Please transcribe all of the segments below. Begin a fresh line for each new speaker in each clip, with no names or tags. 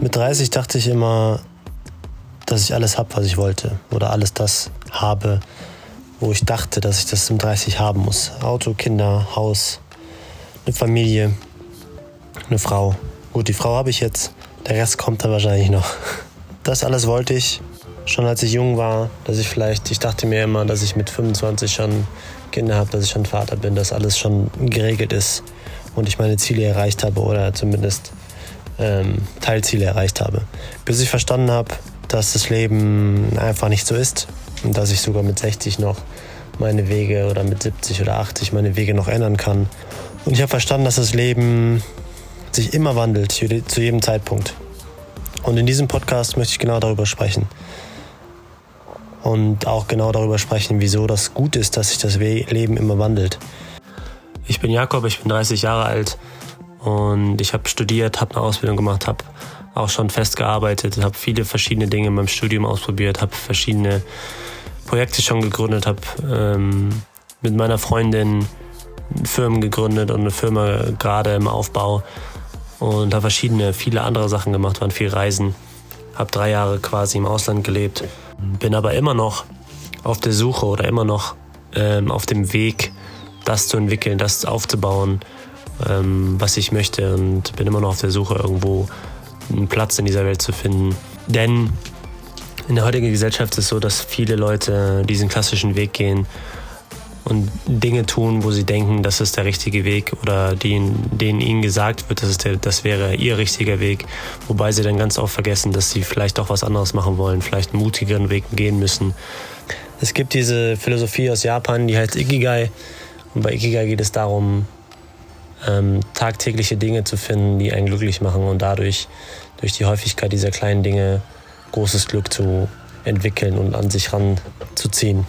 Mit 30 dachte ich immer, dass ich alles habe, was ich wollte. Oder alles das habe, wo ich dachte, dass ich das im 30 haben muss. Auto, Kinder, Haus, eine Familie, eine Frau. Gut, die Frau habe ich jetzt. Der Rest kommt dann wahrscheinlich noch. Das alles wollte ich schon als ich jung war, dass ich vielleicht, ich dachte mir immer, dass ich mit 25 schon Kinder habe, dass ich schon Vater bin, dass alles schon geregelt ist und ich meine Ziele erreicht habe oder zumindest ähm, Teilziele erreicht habe. Bis ich verstanden habe, dass das Leben einfach nicht so ist und dass ich sogar mit 60 noch meine Wege oder mit 70 oder 80 meine Wege noch ändern kann. Und ich habe verstanden, dass das Leben sich immer wandelt, zu jedem Zeitpunkt. Und in diesem Podcast möchte ich genau darüber sprechen. Und auch genau darüber sprechen, wieso das gut ist, dass sich das Leben immer wandelt. Ich bin Jakob, ich bin 30 Jahre alt und ich habe studiert, habe eine Ausbildung gemacht, habe auch schon fest gearbeitet, habe viele verschiedene Dinge in meinem Studium ausprobiert, habe verschiedene Projekte schon gegründet, habe ähm, mit meiner Freundin Firmen gegründet und eine Firma gerade im Aufbau und habe verschiedene, viele andere Sachen gemacht, waren viel Reisen, habe drei Jahre quasi im Ausland gelebt, bin aber immer noch auf der Suche oder immer noch ähm, auf dem Weg, das zu entwickeln, das aufzubauen, ähm, was ich möchte und bin immer noch auf der Suche, irgendwo einen Platz in dieser Welt zu finden. Denn in der heutigen Gesellschaft ist es so, dass viele Leute diesen klassischen Weg gehen und Dinge tun, wo sie denken, das ist der richtige Weg oder denen, denen ihnen gesagt wird, das, ist der, das wäre ihr richtiger Weg, wobei sie dann ganz oft vergessen, dass sie vielleicht doch was anderes machen wollen, vielleicht einen mutigeren Weg gehen müssen. Es gibt diese Philosophie aus Japan, die heißt Ikigai und bei Ikigai geht es darum, ähm, tagtägliche Dinge zu finden, die einen glücklich machen und dadurch durch die Häufigkeit dieser kleinen Dinge großes Glück zu entwickeln und an sich ranzuziehen.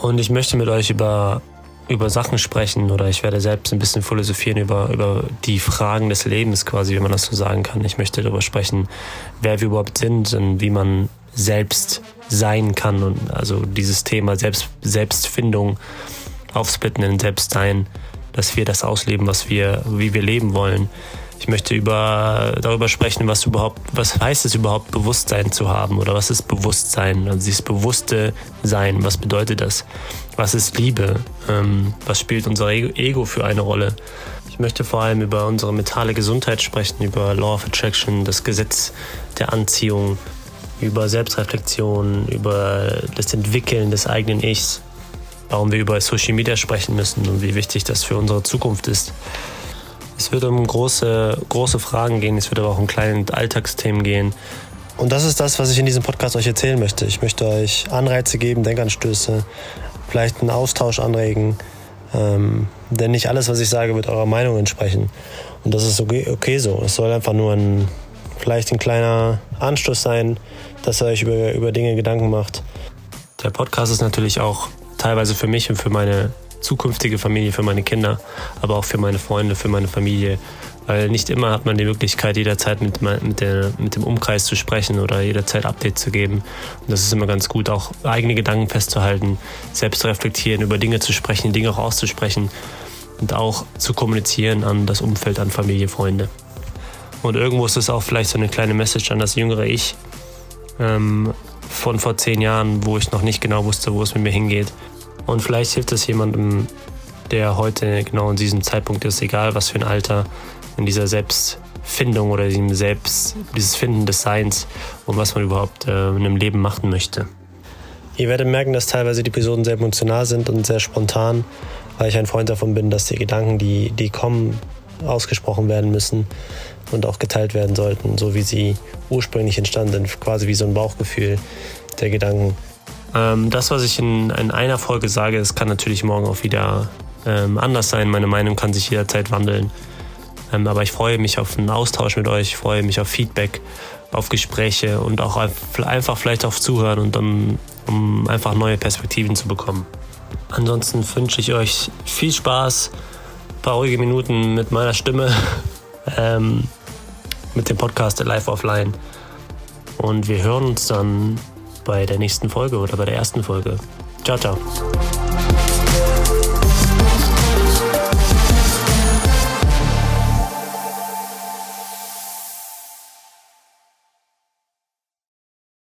Und ich möchte mit euch über, über Sachen sprechen oder ich werde selbst ein bisschen philosophieren über, über die Fragen des Lebens quasi, wie man das so sagen kann. Ich möchte darüber sprechen, wer wir überhaupt sind und wie man selbst sein kann und also dieses Thema Selbst, Selbstfindung aufsplitten in Selbstsein, dass wir das ausleben, was wir, wie wir leben wollen. Ich möchte über, darüber sprechen, was überhaupt, was heißt es überhaupt, Bewusstsein zu haben oder was ist Bewusstsein? Also dieses bewusste Sein, was bedeutet das? Was ist Liebe? Ähm, was spielt unser Ego für eine Rolle? Ich möchte vor allem über unsere mentale Gesundheit sprechen, über Law of Attraction, das Gesetz der Anziehung, über Selbstreflexion, über das Entwickeln des eigenen Ichs, warum wir über Social Media sprechen müssen und wie wichtig das für unsere Zukunft ist. Es wird um große, große Fragen gehen, es wird aber auch um kleine Alltagsthemen gehen. Und das ist das, was ich in diesem Podcast euch erzählen möchte. Ich möchte euch Anreize geben, Denkanstöße, vielleicht einen Austausch anregen. Ähm, denn nicht alles, was ich sage, wird eurer Meinung entsprechen. Und das ist okay, okay so. Es soll einfach nur ein, vielleicht ein kleiner Anstoß sein, dass ihr euch über, über Dinge Gedanken macht. Der Podcast ist natürlich auch teilweise für mich und für meine zukünftige Familie, für meine Kinder, aber auch für meine Freunde, für meine Familie. Weil nicht immer hat man die Möglichkeit, jederzeit mit, mit, der, mit dem Umkreis zu sprechen oder jederzeit Updates zu geben. Und das ist immer ganz gut, auch eigene Gedanken festzuhalten, selbst zu reflektieren, über Dinge zu sprechen, Dinge auch auszusprechen und auch zu kommunizieren an das Umfeld, an Familie, Freunde. Und irgendwo ist es auch vielleicht so eine kleine Message an das jüngere Ich ähm, von vor zehn Jahren, wo ich noch nicht genau wusste, wo es mit mir hingeht. Und vielleicht hilft es jemandem, der heute genau in diesem Zeitpunkt ist, egal was für ein Alter, in dieser Selbstfindung oder diesem Selbst, dieses Finden des Seins und was man überhaupt äh, in einem Leben machen möchte. Ihr werdet merken, dass teilweise die Episoden sehr emotional sind und sehr spontan, weil ich ein Freund davon bin, dass die Gedanken, die, die kommen, ausgesprochen werden müssen und auch geteilt werden sollten, so wie sie ursprünglich entstanden sind, quasi wie so ein Bauchgefühl der Gedanken. Ähm, das, was ich in, in, einer Folge sage, das kann natürlich morgen auch wieder ähm, anders sein. Meine Meinung kann sich jederzeit wandeln. Ähm, aber ich freue mich auf einen Austausch mit euch, ich freue mich auf Feedback, auf Gespräche und auch einfach vielleicht auf Zuhören und um, um einfach neue Perspektiven zu bekommen. Ansonsten wünsche ich euch viel Spaß, paar ruhige Minuten mit meiner Stimme, ähm, mit dem Podcast Live Offline. Und wir hören uns dann bei der nächsten Folge oder bei der ersten Folge. Ciao, ciao.